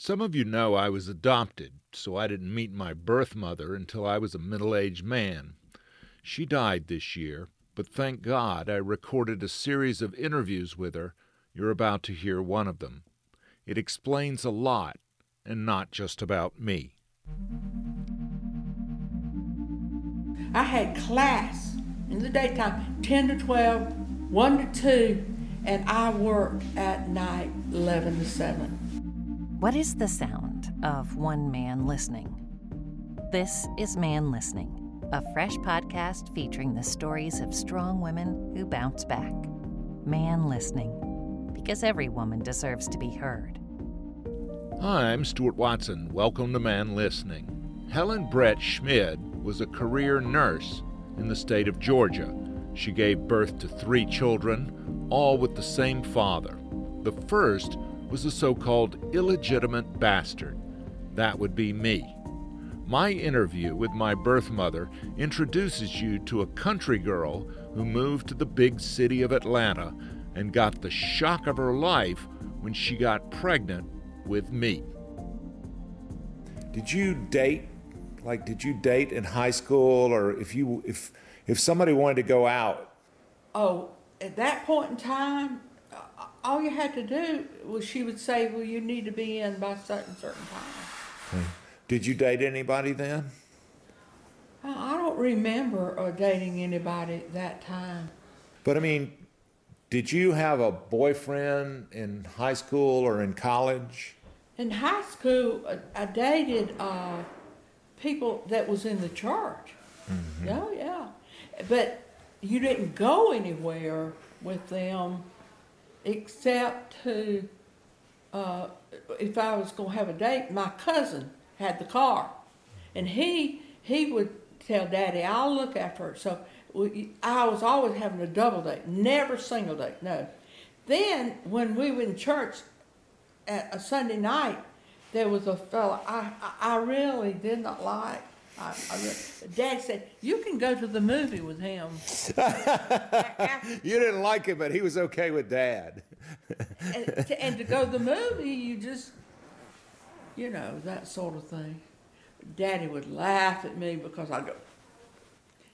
Some of you know I was adopted, so I didn't meet my birth mother until I was a middle aged man. She died this year, but thank God I recorded a series of interviews with her. You're about to hear one of them. It explains a lot, and not just about me. I had class in the daytime, 10 to 12, 1 to 2, and I worked at night, 11 to 7. What is the sound of one man listening? This is Man Listening, a fresh podcast featuring the stories of strong women who bounce back. Man Listening, because every woman deserves to be heard. Hi, I'm Stuart Watson. Welcome to Man Listening. Helen Brett Schmid was a career nurse in the state of Georgia. She gave birth to three children, all with the same father. The first was a so called illegitimate bastard. That would be me. My interview with my birth mother introduces you to a country girl who moved to the big city of Atlanta and got the shock of her life when she got pregnant with me. Did you date? Like, did you date in high school, or if you if if somebody wanted to go out? Oh, at that point in time, all you had to do was she would say, "Well, you need to be in by certain certain time." Did you date anybody then? I I don't remember uh, dating anybody at that time. But I mean, did you have a boyfriend in high school or in college? In high school, uh, I dated uh, people that was in the church. Oh yeah, but you didn't go anywhere with them except to uh, if I was going to have a date. My cousin had the car, and he he would tell Daddy, "I'll look after her." So we, I was always having a double date, never single date. No. Then when we were in church at a Sunday night, there was a fella I, I, I really did not like. I, I re- Dad said, You can go to the movie with him. You didn't like him, but he was okay with dad. and, to, and to go to the movie, you just, you know, that sort of thing. Daddy would laugh at me because I go,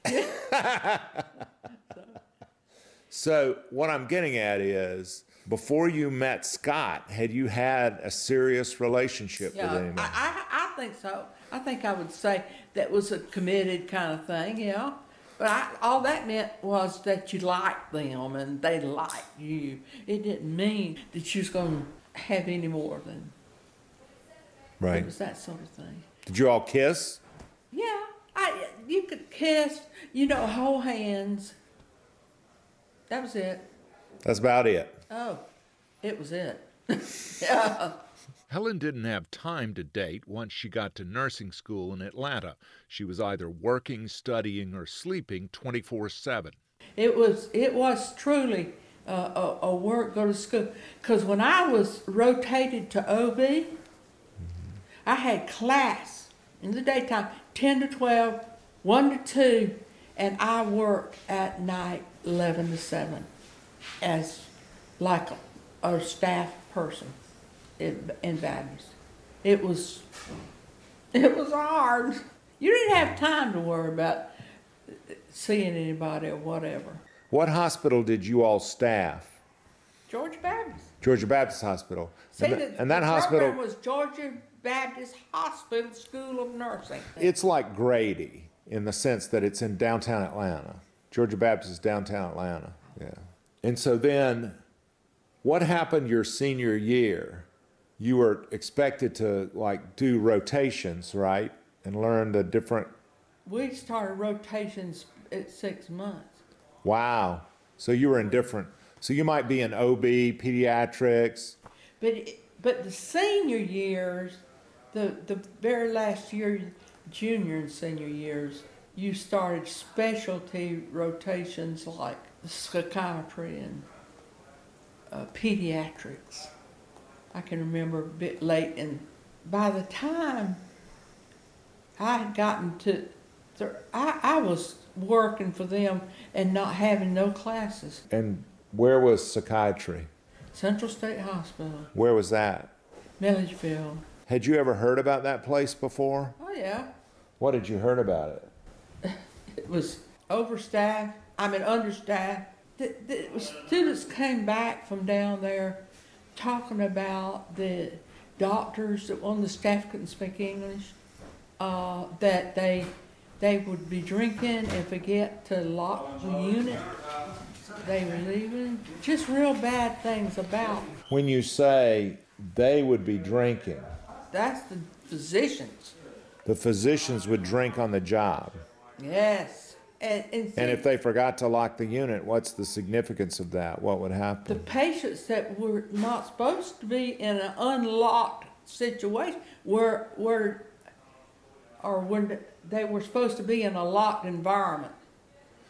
So what I'm getting at is, before you met Scott, had you had a serious relationship Yeah, with anyone? I, I, I think so. I think I would say that was a committed kind of thing, yeah. But I, all that meant was that you liked them and they liked you. It didn't mean that you was going to have any more than. Right. It was that sort of thing. Did you all kiss? Yeah, I, you could kiss, you know, hold hands. That was it. That's about it. Oh, it was it. yeah. Helen didn't have time to date once she got to nursing school in Atlanta. She was either working, studying, or sleeping 24 7. It was it was truly uh, a, a work go to school because when I was rotated to OB, I had class in the daytime, ten to 12, 1 to two, and I worked at night, eleven to seven, as like a, a staff person in, in Baptist. It was it was hard. You didn't have time to worry about seeing anybody or whatever. What hospital did you all staff? Georgia Baptist. Georgia Baptist Hospital. See, and, the, that- and that hospital, was Georgia Baptist Hospital School of Nursing. it's like Grady in the sense that it's in downtown Atlanta. Georgia Baptist is downtown Atlanta. Yeah. And so then, what happened your senior year? You were expected to like do rotations, right? And learn the different. We started rotations at six months. Wow. So you were in different. So you might be in OB, pediatrics. But But the senior years, the, the very last year, junior and senior years, you started specialty rotations like psychiatry and uh, pediatrics. I can remember a bit late, and by the time I had gotten to, I, I was working for them and not having no classes. And where was psychiatry? Central State Hospital, Where was that? Milledgeville. Had you ever heard about that place before? Oh yeah, What had you heard about it? it was overstaffed. I mean understaffed. The, the students came back from down there talking about the doctors that on the staff couldn't speak English. Uh, that they they would be drinking and forget to lock the unit. They were leaving. Just real bad things about. When you say they would be drinking, That's the physicians. the physicians would drink on the job. Yes. And, and, And if they forgot to lock the unit, what's the significance of that? What would happen? the happen? patients that were not supposed to be in an unlocked situation were were or when they were supposed to be in a locked environment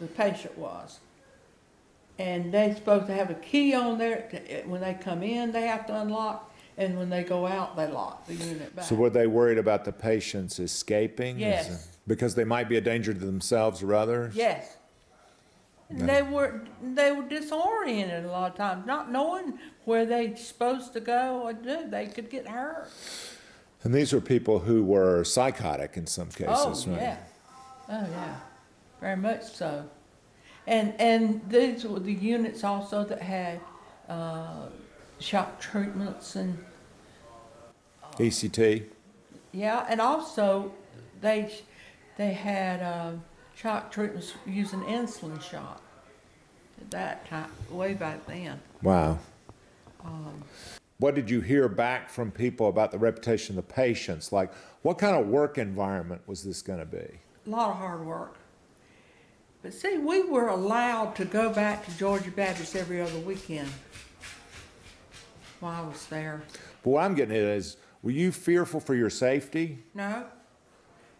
the patient was and they're supposed to have a key on there to, when they come in they have to unlock and when they go out they lock the unit back So were they worried about the patients escaping? Is Yes. Because they might be a danger to themselves or others? Yes. And they were they were disoriented a lot of times, not knowing where they're supposed to go or do. They could get hurt. And these were people who were psychotic in some cases, oh right? yeah, oh yeah, very much so. And and these were the units also that had uh, shock treatments and ECT? yeah, and also they they had uh, shock treatments using insulin shot. That time, way back then. Wow. Um, what did you hear back from people about the reputation of the patients? Like, what kind of work environment was this going to be? a lot of hard work. But see, we were allowed to go back to Georgia Baptist every other weekend while I was there. But what I'm getting at is, were you fearful for your safety? No,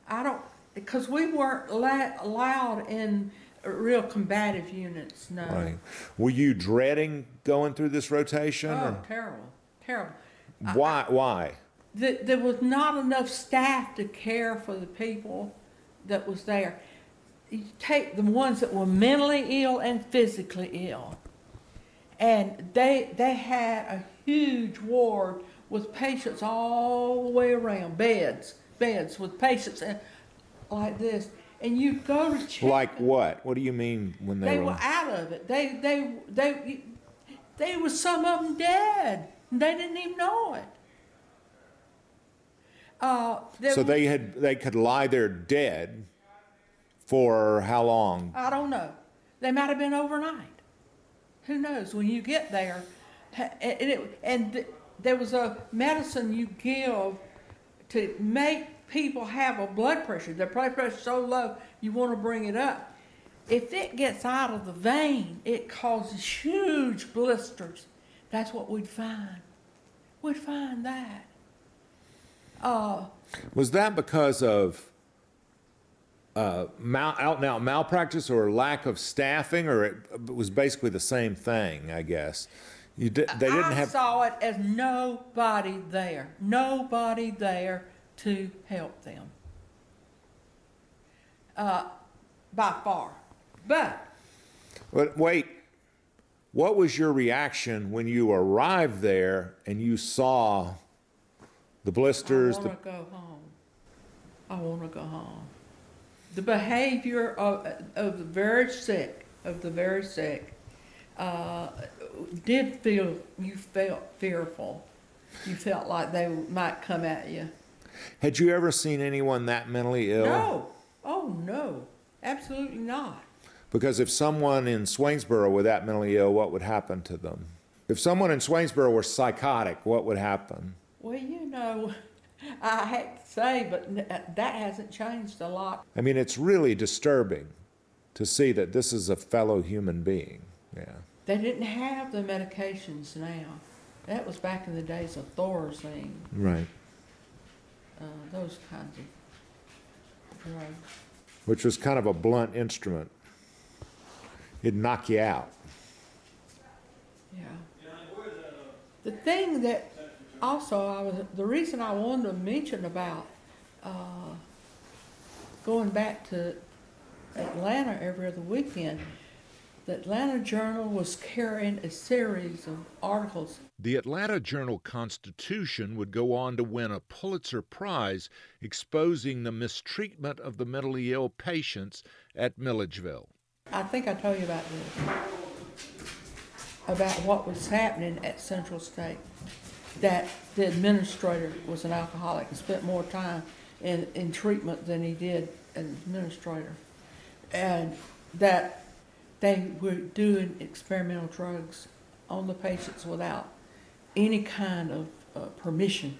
I don't, because we weren't la- allowed in real combative units. No. Right. Were you dreading going through this rotation? Oh, or- terrible, terrible. why? Why? Th- there was not enough staff to care for the people that was there. You take the ones that were mentally ill and physically ill, and they they had a huge ward with patients all the way around, beds, beds with patients and like this, and you go to check. Like what? What do you mean when they, They were? were out of it. They they they they was some of them dead. They didn't even know it. Uh, so was- they had they could lie there dead for how long? I don't know. They might have been overnight. Who knows? When you get there, and, it, and th- there was a medicine you give to make people have a blood pressure. Their blood pressure is so low, you want to bring it up. If it gets out of the vein, it causes huge blisters. That's what we'd find. We'd find that. Uh, Was that because of uh, mal- out out malpractice or lack of staffing, or it, was basically the same thing? I guess you did, they didn't I have. saw it as nobody there, nobody there to help them. Uh, by far. But But wait, what was your reaction when you arrived there and you saw the blisters? I want to go home. I want to go home. The behavior of, of the very sick, of the very sick, uh, did feel, you felt fearful. You felt like they might come at you. Had you ever seen anyone that mentally ill? No. Oh, no. Absolutely not. Because if someone in Swainsboro were that mentally ill, what would happen to them? If someone in Swainsboro were psychotic, what would happen? Well, you know, I hate to say, but uh, that hasn't changed a lot. I mean, it's really disturbing to see that this is a fellow human being. Yeah. They didn't have the medications now. That was back in the days of Thorazine, Right. Uh, those kinds of drugs. Which was kind of a blunt instrument. It'd knock you out. Yeah. The thing that also I was, the reason I wanted to mention about uh, going back to Atlanta every other weekend, the Atlanta Journal was carrying a series of articles. The Atlanta Journal Constitution would go on to win a Pulitzer Prize exposing the mistreatment of the mentally ill patients at Milledgeville. I think I told you about this, about what was happening at Central State. That the administrator was an alcoholic and spent more time in, in treatment than he did as administrator. And that they were doing experimental drugs on the patients without any kind of uh, permission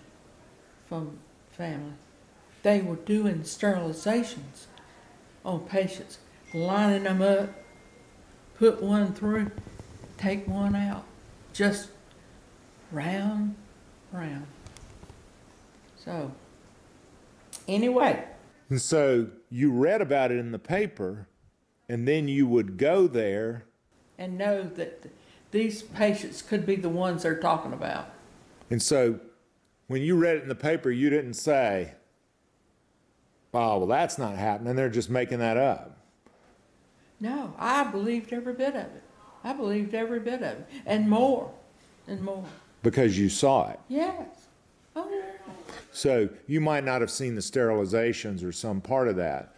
from family. They were doing sterilizations on patients, lining them up, put one through, take one out, just round, round. So, anyway, And so you read about it in the paper, and then you would go there. and know that th- these patients could be the ones they're talking about. And so when you read it in the paper, you didn't say, oh, well, that's not happening. They're just making that up. No, I believed every bit of it. I believed every bit of it, and more, and more. because you saw it. Yes. Oh, yeah. So you might not have seen the sterilizations or some part of that,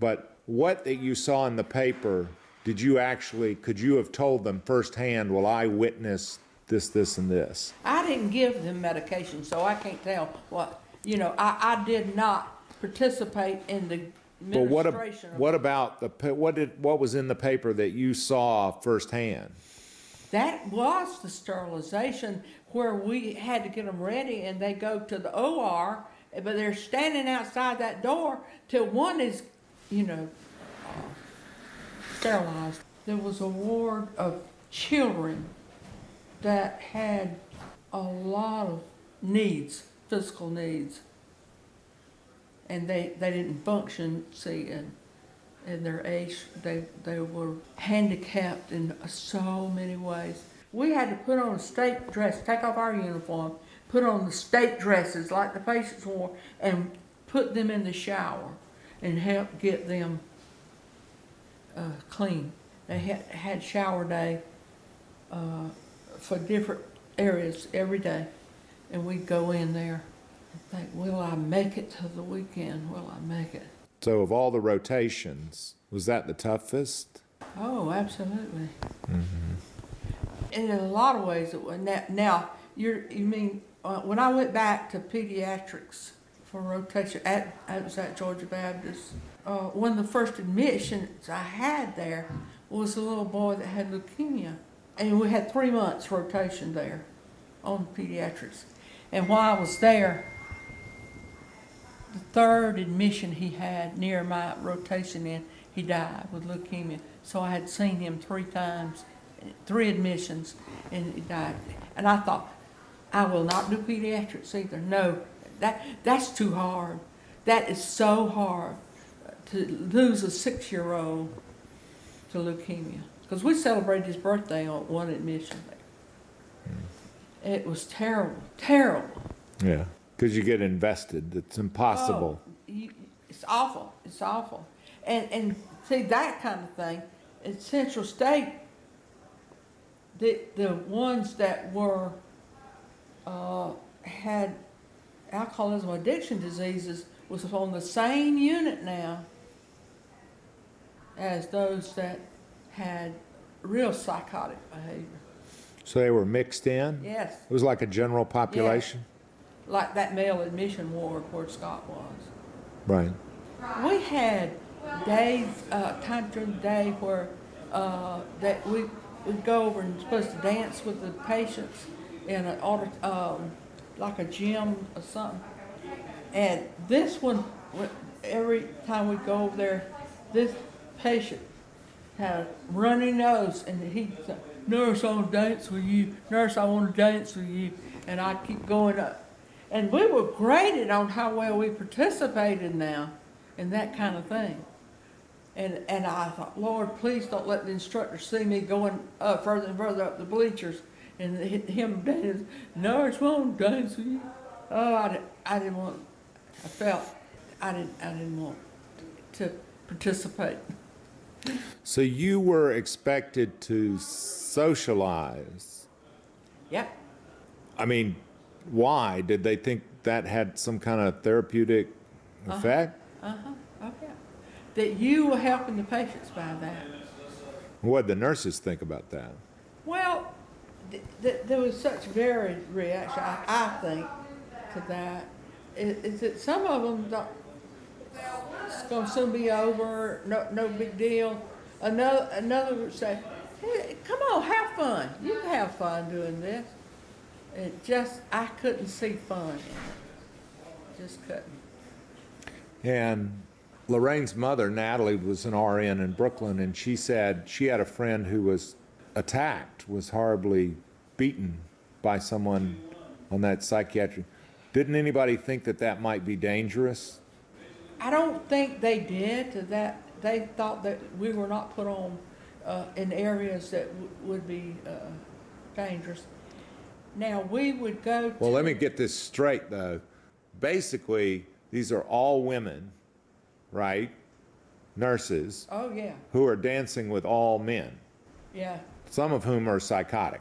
but what that you saw in the paper, did you actually, could you have told them firsthand, well, I witnessed this, this, and this? I didn't give them medication, so I can't tell what, you know, I, I did not participate in the But what, ab- administration of what about the, pa- what did, what was in the paper that you saw firsthand? That was the sterilization where we had to get them ready and they go to the OR, but they're standing outside that door till one is, you know, uh, sterilized. There was a ward of children that had a lot of needs, physical needs. And they, they didn't function, see, in, in their age, they, they were handicapped in so many ways. We had to put on a state dress, take off our uniform, put on the state dresses like the patients wore, and put them in the shower and help get them uh, clean. They had, had shower day uh, for different areas every day, and we'd go in there and think, will I make it to the weekend? Will I make it? So of all the rotations, was that the toughest? Oh, absolutely. In a lot of ways, it was. Now, now you're, you mean, uh, when I went back to pediatrics for rotation, at, I was at Georgia Baptist, uh, one of the first admissions I had there was a little boy that had leukemia. And we had three months rotation there on pediatrics. And while I was there, the third admission he had near my rotation in, he died with leukemia. So I had seen him three times, three admissions, and he died. And I thought, I will not do pediatrics either. No, that that's too hard. That is so hard to lose a six-year-old to leukemia. Because we celebrated his birthday on one admission there. It was terrible, terrible. Yeah. Because you get invested. It's impossible. Oh, you, it's awful. It's awful. And and see that kind of thing at Central State. The the ones that were uh, had alcoholism addiction diseases was on the same unit now as those that had real psychotic behavior. So they were mixed in? Yes, It was like a general population? like that male admission ward where Scott was. Right. We had days, uh, time during the day where, uh, that we would go over and supposed to dance with the patients in an audit, um, like a gym or something. And this one, every time we go over there, this patient had a runny nose and he, said, nurse, I want to dance with you. Nurse, I want to dance with you. And I keep going up. And we were graded on how well we participated now in that kind of thing. And, and I thought, Lord, please don't let the instructor see me going uh, further and further up the bleachers. And him dancing, nurse, won't dance with you. Oh, I, I didn't want, I felt, I didn't, I didn't want to participate. So you were expected to socialize. Yep. I mean, why? Did they think that had some kind of therapeutic effect? Uh-huh, oh, yeah. That you were helping the patients by that. What did the nurses think about that? Well, th- th- there was such varied reaction, I, I think, to that. Is, is that some of them thought, it's gonna soon be over, no, no big deal. Another, another would say, hey, come on, have fun. You can have fun doing this. It just, I couldn't see fun in it. Just couldn't. And Lorraine's mother, Natalie, was an RN in Brooklyn, and she said she had a friend who was attacked, was horribly beaten by someone on that psychiatric. Didn't anybody think that that might be dangerous? I don't think they did that. They thought that we were not put on uh, in areas that w- would be uh, dangerous. Now, we would go to. Well, let me get this straight, though. Basically, these are all women, right? Nurses Oh, yeah, who are dancing with all men, yeah, some of whom are psychotic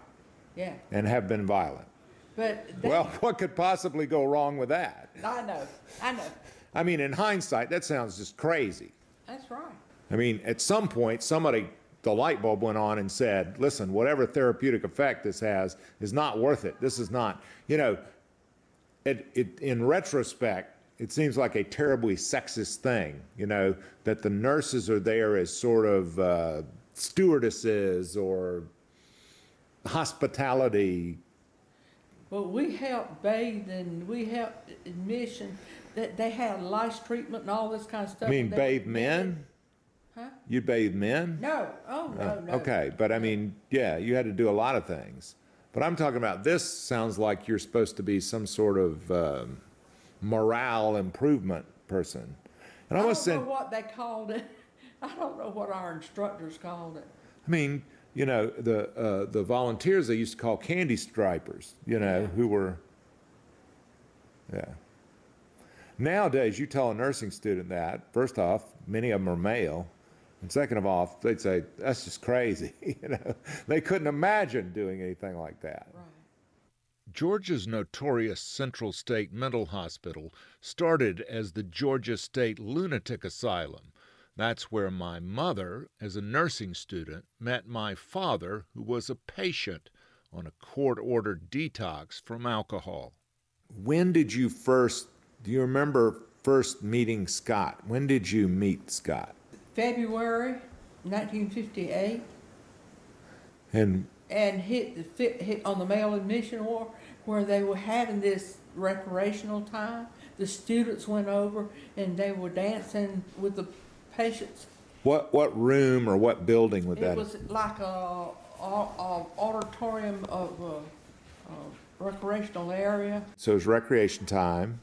yeah. and have been violent. But they, Well, what could possibly go wrong with that? I know, I know. I mean, in hindsight, that sounds just crazy. That's right. I mean, at some point, somebody, the light bulb went on and said, listen, whatever therapeutic effect this has is not worth it. This is not, you know, it, it, in retrospect, it seems like a terribly sexist thing, you know, that the nurses are there as sort of uh, stewardesses or hospitality. Well, we helped bathe and we helped admission. That they had lice treatment and all this kind of stuff. I mean, bathe men? Huh? You bathe men? No, oh no, Uh, no. Okay, but I mean, yeah, you had to do a lot of things. But I'm talking about this sounds like you're supposed to be some sort of um, morale improvement person. And I, I don't know what they called it. I don't know what our instructors called it. I mean, you know, the uh, the volunteers they used to call candy stripers, you know, Yeah. who were, yeah. Nowadays, you tell a nursing student that, first off, many of them are male. And second of all, they'd say, that's just crazy. you know, they couldn't imagine doing anything like that. Right. Georgia's notorious Central State Mental Hospital started as the Georgia State Lunatic Asylum. That's where my mother, as a nursing student, met my father, who was a patient on a court ordered detox from alcohol. When did you first, do you remember first meeting Scott? When did you meet Scott? February 1958, And and hit the hit on the male admission war where they were having this recreational time. The students went over and they were dancing with the patients. what, what room or what building would It that was like a, a, a auditorium of a, a recreational area. So it was recreation time.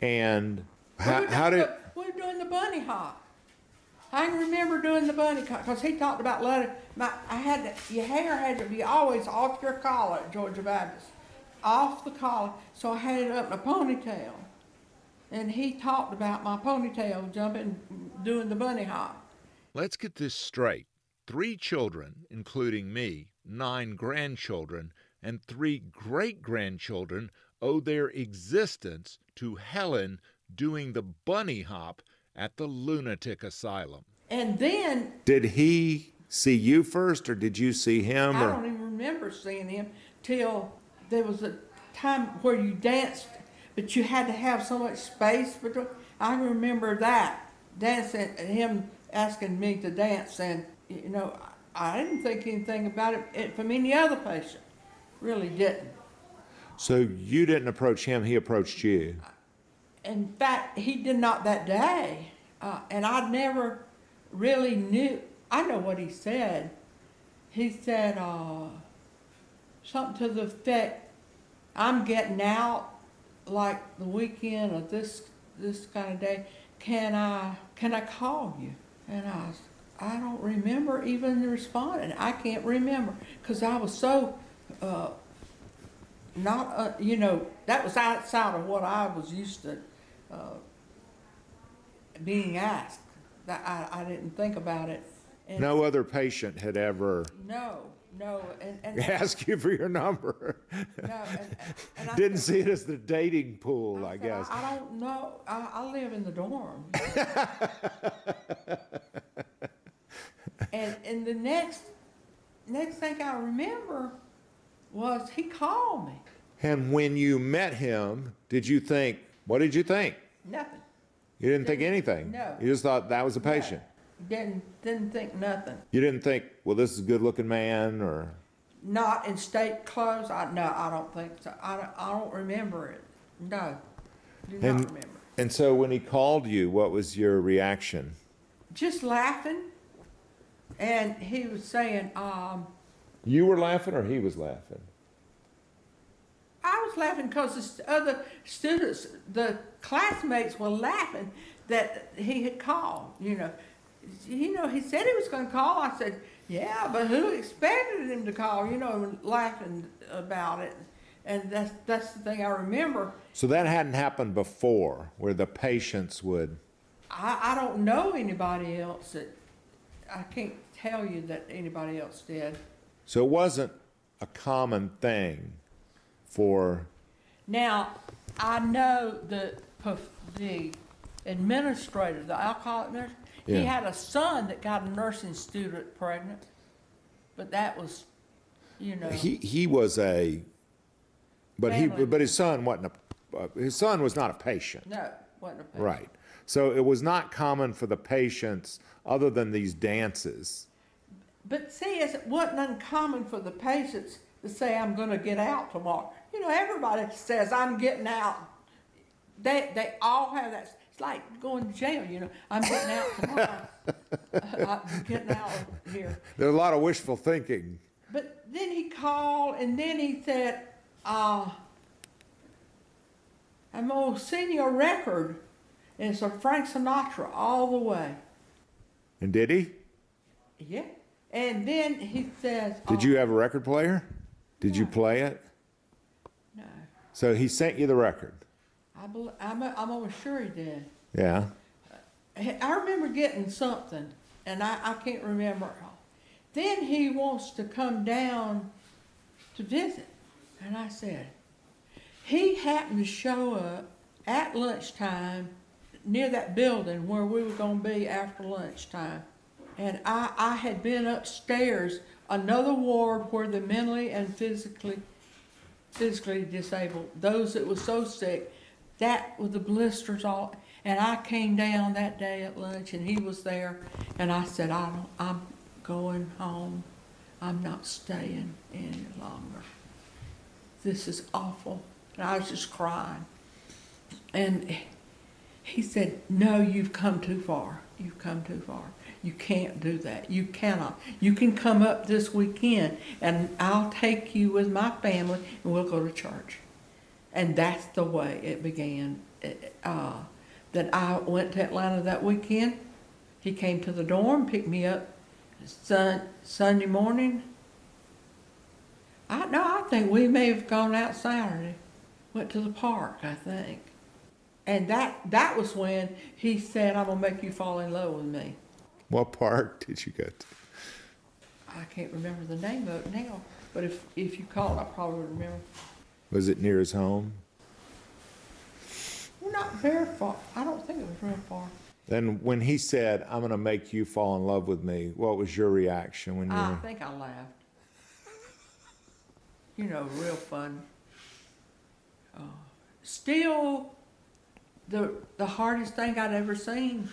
And We how, were how doing did, the- We were doing the bunny hop. I can remember doing the bunny hop because he talked about letting my I had to, your hair had to be always off your collar at Georgia Baptist, off the collar. So I had it up in a ponytail, and he talked about my ponytail jumping, doing the bunny hop. Let's get this straight. Three children, including me, nine grandchildren, and three great grandchildren owe their existence to Helen doing the bunny hop at the lunatic asylum. And then did he see you first or did you see him? I Or, don't even remember seeing him till there was a time where you danced, but you had to have so much space between. I remember that dancing and him asking me to dance, and you know, I didn't think anything about it, it from any other patient. Really didn't. so you didn't approach him, he approached you. In fact, he did not that day, uh, and I never really knew. I know what he said, he said uh, something to the effect, "I'm getting out like the weekend or this this kind of day. Can I can I call you?" And I I don't remember even responding. I can't remember because I was so uh, not uh, you know that was outside of what I was used to uh, being asked. I, I didn't think about it. And No other patient had ever no, no, and, and asked you for your number. no, and, and I Didn't said- see it as the dating pool, I said, guess. I, I don't know. I, I live in the dorm. and and the next next thing I remember was he called me. And when you met him, did you think, what did you think? Nothing. You didn't think anything? No. You just thought that was a patient? Didn't didn't think nothing. You didn't think, well, this is a good looking man or? Not in state clothes. I no, I don't think so. I don't, I don't remember it. No, do not And, remember. and so when he called you, what was your reaction? Just laughing, and he was saying, um, You were laughing or he was laughing? I was laughing because the other students, the classmates were laughing that he had called, you know. You know, he said he was going to call. I said, yeah, but who expected him to call, you know, and laughing about it. And that's, that's the thing I remember. So that hadn't happened before, where the patients would. I, I don't know anybody else that, I can't tell you that anybody else did. So it wasn't a common thing for. Now, I know the, the administrator, the alcohol administrator, he had a son that got a nursing student pregnant, but that was, you know, He he was a. But he but his son wasn't a. Uh, his son was not a patient. no, wasn't a patient. Right. So it was not common for the patients, other than these dances. But see, it wasn't uncommon for the patients to say, I'm gonna get out tomorrow. You know, everybody says, I'm getting out. They, they all have that, like going to jail, you know, I'm getting out tomorrow. I'm getting out of here. There's a lot of wishful thinking. But then he called and then he said, uh, I'm gonna send you a record. And it's a Frank Sinatra all the way. And did he? Yeah. And then he says, Did uh, you have a record player? Did you play it? No. So he sent you the record. I bel I'm, I'm almost sure he did. Yeah. I remember getting something, and I, I can't remember. Then he wants to come down to visit. And I said, he happened to show up at lunchtime near that building where we were going to be after lunchtime. And I, I had been upstairs, another ward where the mentally and physically physically disabled, those that were so sick, that with the blisters all. And I came down that day at lunch, and he was there, and I said, I don't, I'm going home. I'm not staying any longer. This is awful. And I was just crying. And he said, No, you've come too far. You've come too far. You can't do that. You cannot. You can come up this weekend and I'll take you with my family and we'll go to church. And that's the way it began. Uh, that I went to Atlanta that weekend. He came to the dorm, picked me up sun, Sunday morning. I know, I think we may have gone out Saturday. Went to the park, I think. And that that was when he said, I'm gonna make you fall in love with me. What park did you go to? I can't remember the name of it now, but if if you called, I probably would remember. Was it near his home? Not very far. I don't think it was real far. Then when he said, I'm going to make you fall in love with me, what was your reaction when you I were? think I laughed. You know, real fun. Uh, still, the the hardest thing I'd ever seen,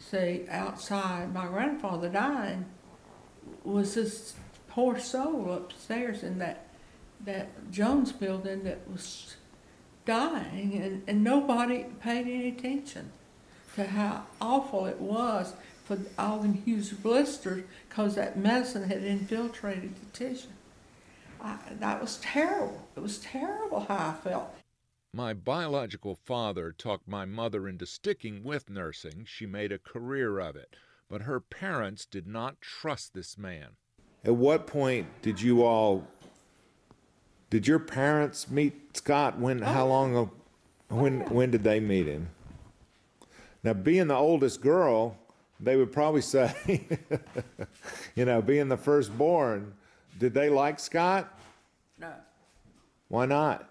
say outside my grandfather dying, was this poor soul upstairs in that that Jones building that was dying, and, and nobody paid any attention to how awful it was for all them huge blisters because that medicine had infiltrated the tissue. I, that was terrible. It was terrible how I felt. My biological father talked my mother into sticking with nursing. She made a career of it. But her parents did not trust this man. At what point did you all did your parents meet Scott when how oh. long a- oh, when when did they meet him? Now being the oldest girl, they would probably say you know, being the firstborn, did they like Scott? No. Why not?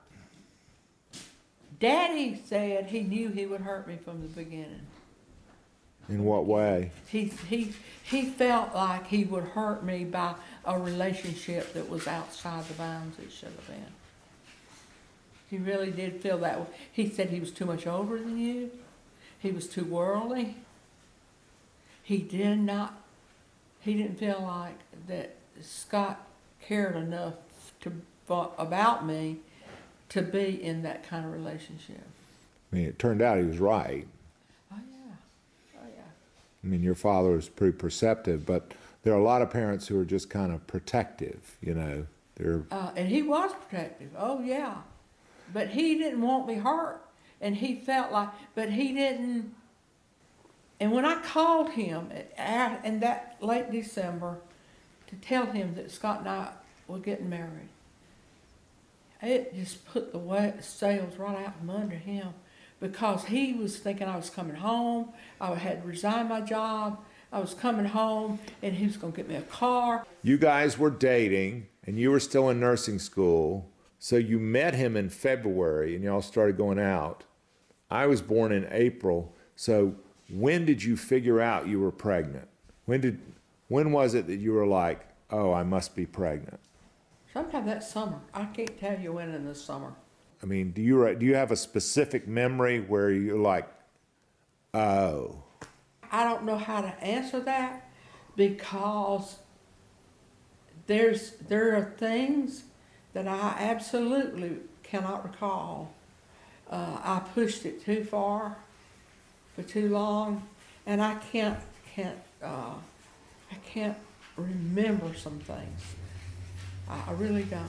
Daddy said he knew he would hurt me from the beginning. In what way? He, he, he felt like he would hurt me by a relationship that was outside the bounds it should have been. He really did feel that way. He said he was too much older than you. He was too worldly. He did not, he didn't feel like that Scott cared enough to, about me to be in that kind of relationship. I mean, it turned out he was right. Oh, yeah. Oh, yeah. I mean, your father was pretty perceptive, but there are a lot of parents who are just kind of protective, you know. They're Uh, and he was protective. Oh yeah, but he didn't want me hurt, and he felt like, but he didn't. And when I called him at, in that late December to tell him that Scott and I were getting married, it just put the sails right out from under him because he was thinking I was coming home. I had resigned my job. I was coming home, and he was going to get me a car. you guys were dating and you were still in nursing school. So you met him in February and y'all started going out. I was born in April. So when did you figure out you were pregnant? When did when was it that you were like, "Oh, I must be pregnant"? Sometime that summer. I can't tell you when in the summer. I mean, do you do you have a specific memory where you're like, "Oh, I don't know how to answer that because there's there are things that I absolutely cannot recall. Uh, I pushed it too far for too long, and I can't can't uh, I can't remember some things. I, I really don't.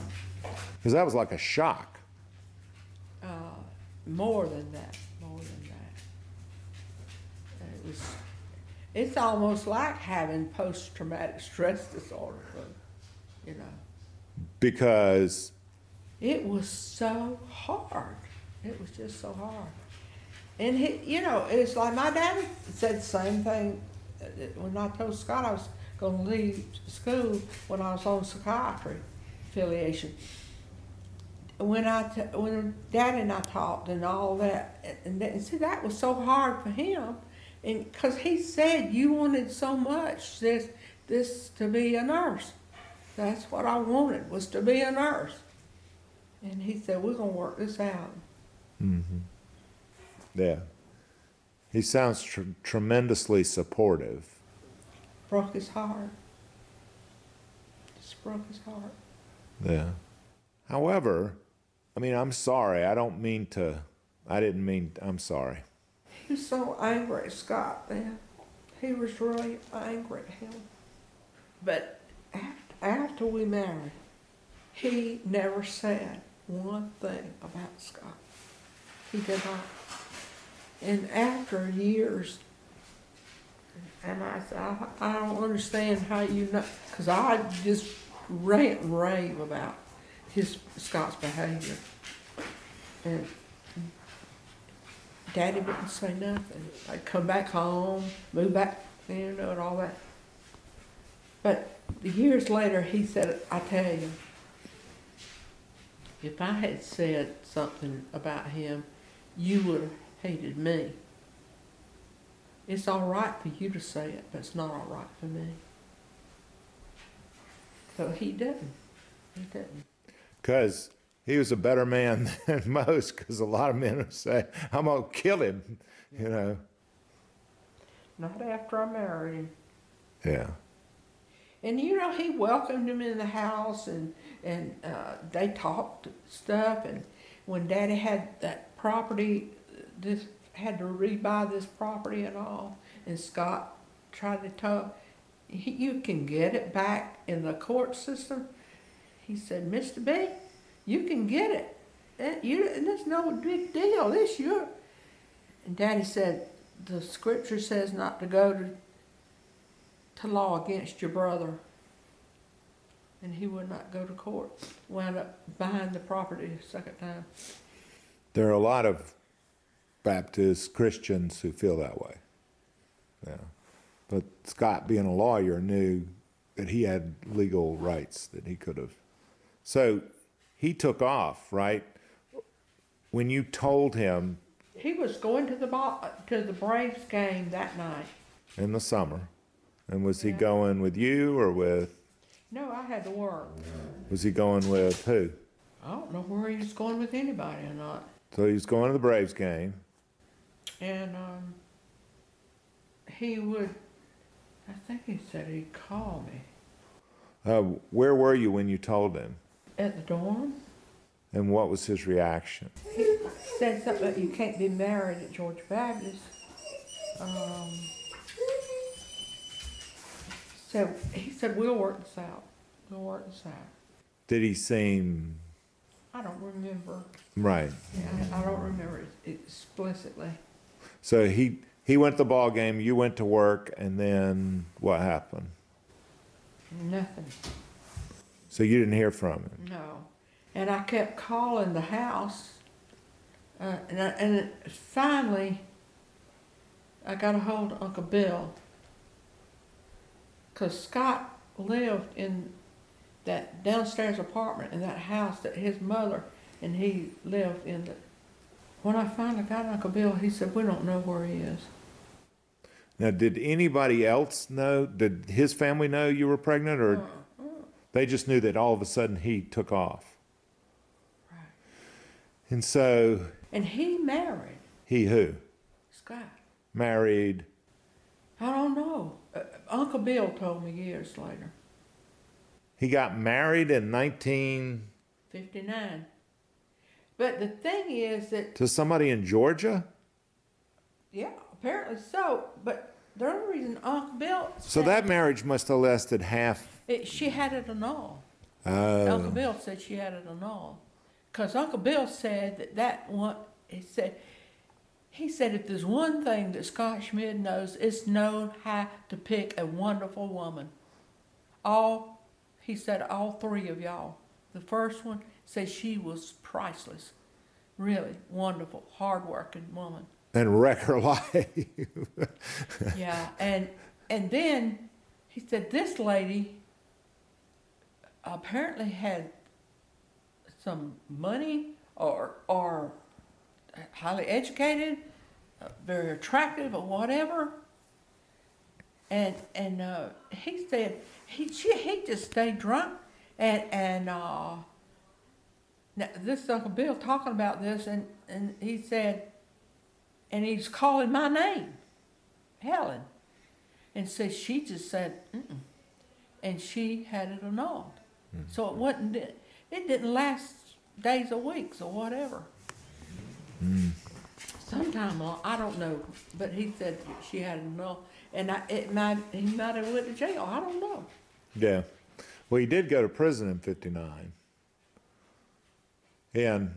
cuz that was like a shock." Uh, more than that, more than that. It was, it's almost like having post-traumatic stress disorder, you know. Because It was so hard. It was just so hard. And he, you know, it's like my daddy said the same thing uh, when I told Scott I was going to leave school when I was on psychiatry affiliation. When I t- when Daddy and I talked and all that, and, that, and see that was so hard for him, and because he said you wanted so much this this to be a nurse. That's what I wanted was to be a nurse. And he said, We're going to work this out. Mm-hmm. Yeah. He sounds tr- tremendously supportive. Broke his heart. Just broke his heart. Yeah. However, I mean, I'm sorry. I don't mean to. I didn't mean. I'm sorry. He was so angry Scott then. He was really angry at him. But after, after we married, he never said one thing about Scott. He did not. And after years, and I said, I, I don't understand how you know, because I just rant and rave about his Scott's behavior. And Daddy wouldn't say nothing. I'd come back home, move back, you know, and all that. But years later, he said, I tell you, if I had said something about him, you would have hated me. It's all right for you to say it, but it's not all right for me. So he didn't. He didn't. Because he was a better man than most. Because a lot of men would say, "I'm gonna kill him," you know. Not after I married him. Yeah. And you know, he welcomed him in the house, and and uh, they talked stuff. And when Daddy had that property, this had to rebuy this property and all, and Scott tried to tell, you can get it back in the court system. He said, Mr. B, you can get it. That, you, and that's no big deal. This your. And Daddy said, the scripture says not to go to, to law against your brother. And he would not go to court. Wound up buying the property a second time. There are a lot of Baptist Christians who feel that way. Yeah. But Scott, being a lawyer, knew that he had legal rights that he could have. So he took off, right? When you told him He was going to the ball, to the Braves game that night. in the summer, and was he Yeah. going with you or with, No, I had to work. was he going with who? I don't know where he was going with anybody or not. So he was going to the Braves game. And um, he would, I think he said he'd call me Uh, where were you when you told him? At the dorm. And what was his reaction? He said something about you can't be married at Georgia Baptist. Um, so he said, we'll work this out. We'll work this out. Did he seem I don't remember. right? Yeah, I, I don't remember it explicitly. So he he went to the ball game. You went to work, and then what happened? Nothing. So you didn't hear from him. No. And I kept calling the house. Uh, and, I, and it, finally, I got a hold of Uncle Bill. Because Scott lived in that downstairs apartment in that house that his mother and he lived in. The, when I finally got Uncle Bill, he said, We don't know where he is. Now, did anybody else know? Did his family know you were pregnant, or they just knew that all of a sudden he took off? Right. And so And he married he who Scott. married I don't know. Uh, Uncle Bill told me years later. he got married in 19 59. But the thing is that, to somebody in Georgia. yeah, apparently so. But the only reason Uncle Bill. So that marriage must have lasted half. It, she had it annulled. Oh, Uncle Bill said she had it on all. Because Uncle Bill said that that one, he said, he said if there's one thing that Scott Schmidt knows, it's known how to pick a wonderful woman. All, he said, all three of y'all. The first one said she was priceless. Really wonderful, hardworking woman. and wreck her life. Yeah, and and then he said this lady apparently had some money or or highly educated, uh, very attractive or whatever. And and uh, he said he she, he just stayed drunk and and uh, now this Uncle Bill talking about this and and he said and he's calling my name. Helen. And so she just said, Mm-mm. and she had it annulled. Mm-hmm. So it wasn't, it didn't last days or weeks or whatever. Mm. Sometime long, I don't know, but he said she had annulled. And I, it might, he might have went to jail, I don't know. yeah. Well, he did go to prison in 59. And,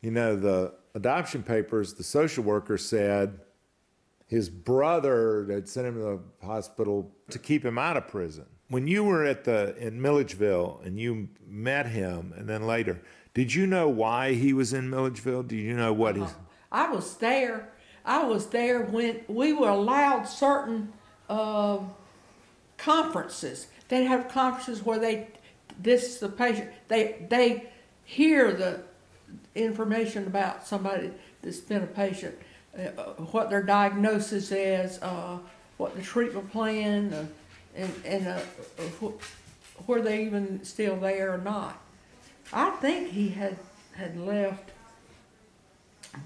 you know, the adoption papers, the social worker said his brother had sent him to the hospital to keep him out of prison. When you were at the in Milledgeville and you met him, and then later, did you know why he was in Milledgeville? Do you know what his? I was there. I was there when we were allowed certain uh, conferences. They have conferences where they, this is the patient. They they hear the information about somebody that's been a patient, uh, what their diagnosis is, uh, what the treatment plan, and and uh, wh- where they even still there or not. I think he had had left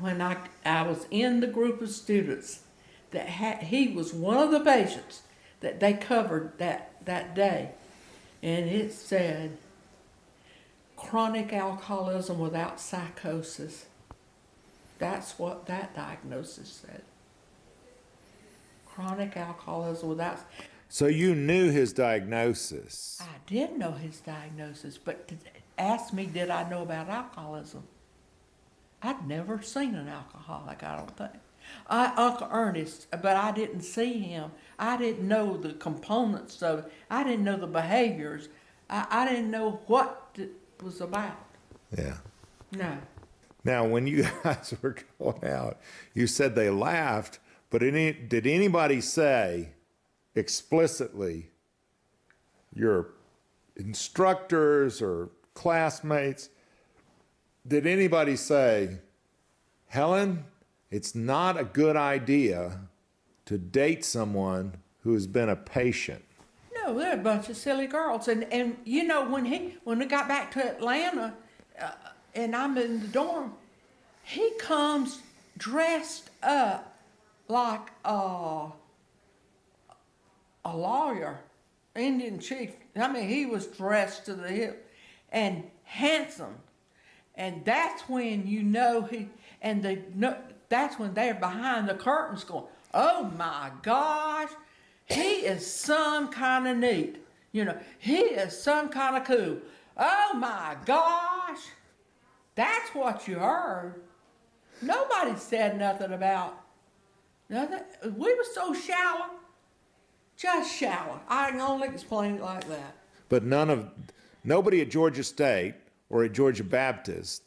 when I, I was in the group of students that had, he was one of the patients that they covered that, that day. And it said chronic alcoholism without psychosis. That's what that diagnosis said. chronic alcoholism without. So you knew his diagnosis. I did know his diagnosis, but to ask me, did I know about alcoholism? I'd never seen an alcoholic, I don't think. I, Uncle Ernest, but I didn't see him. I didn't know the components of it. I didn't know the behaviors. I, I didn't know what it was about. Yeah. No. Now, when you guys were going out, you said they laughed, but any, did anybody say explicitly, your instructors or classmates, did anybody say, Helen, it's not a good idea to date someone who has been a patient? No, they're a bunch of silly girls. And, and you know, when he when we got back to Atlanta uh, and I'm in the dorm, he comes dressed up like a, a lawyer, Indian chief. I mean, he was dressed to the hip and handsome. And that's when you know he, and they know, that's when they're behind the curtains going, oh my gosh, he is some kind of neat. You know, he is some kind of cool. Oh my gosh, that's what you heard. Nobody said nothing about nothing. We were so shallow, just shower. I can only explain it like that. But none of, nobody at Georgia State or at Georgia Baptist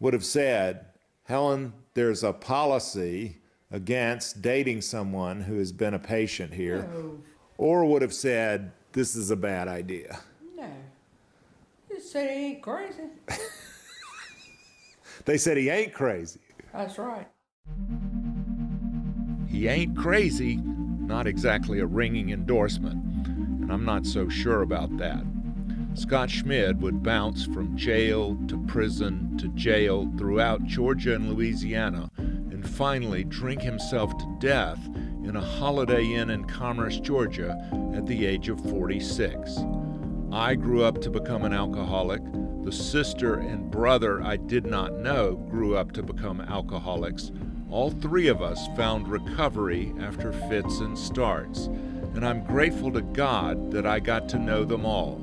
would have said, Helen, there's a policy against dating someone who has been a patient here, No. or would have said, this is a bad idea. No. You said he ain't crazy. They said he ain't crazy. That's right. He ain't crazy, not exactly a ringing endorsement, and I'm not so sure about that. Scott Schmid would bounce from jail to prison to jail throughout Georgia and Louisiana and finally drink himself to death in a Holiday Inn in Commerce, Georgia at the age of 46. I grew up to become an alcoholic. The sister and brother I did not know grew up to become alcoholics. All three of us found recovery after fits and starts, and I'm grateful to God that I got to know them all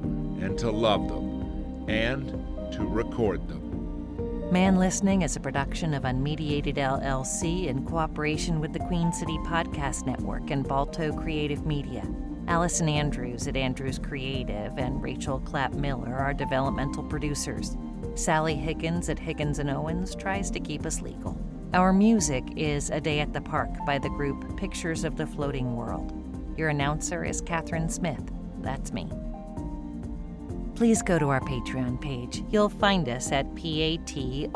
and to love them and to record them. Man Listening is a production of Unmediated LLC in cooperation with the Queen City Podcast Network and Balto Creative Media. Allison Andrews at Andrews Creative and Rachel Clapp Miller are developmental producers. Sally Higgins at Higgins and Owens tries to keep us legal. Our music is A Day at the Park by the group Pictures of the Floating World. Your announcer is Catherine Smith. That's me. Please go to our Patreon page. You'll find us at patreon.com.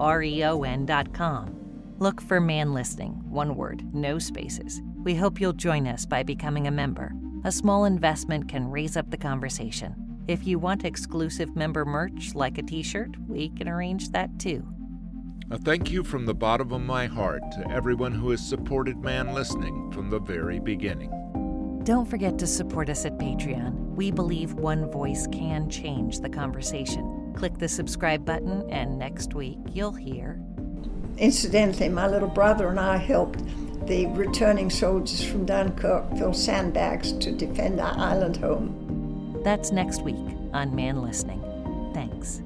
Look for Man Listening, one word, no spaces. We hope you'll join us by becoming a member. A small investment can raise up the conversation. If you want exclusive member merch like a t shirt, we can arrange that too. A thank you from the bottom of my heart to everyone who has supported Man Listening from the very beginning. Don't forget to support us at Patreon. We believe one voice can change the conversation. Click the subscribe button, and next week you'll hear. Incidentally, my little brother and I helped the returning soldiers from Dunkirk fill sandbags to defend our island home. That's next week on Man Listening. Thanks.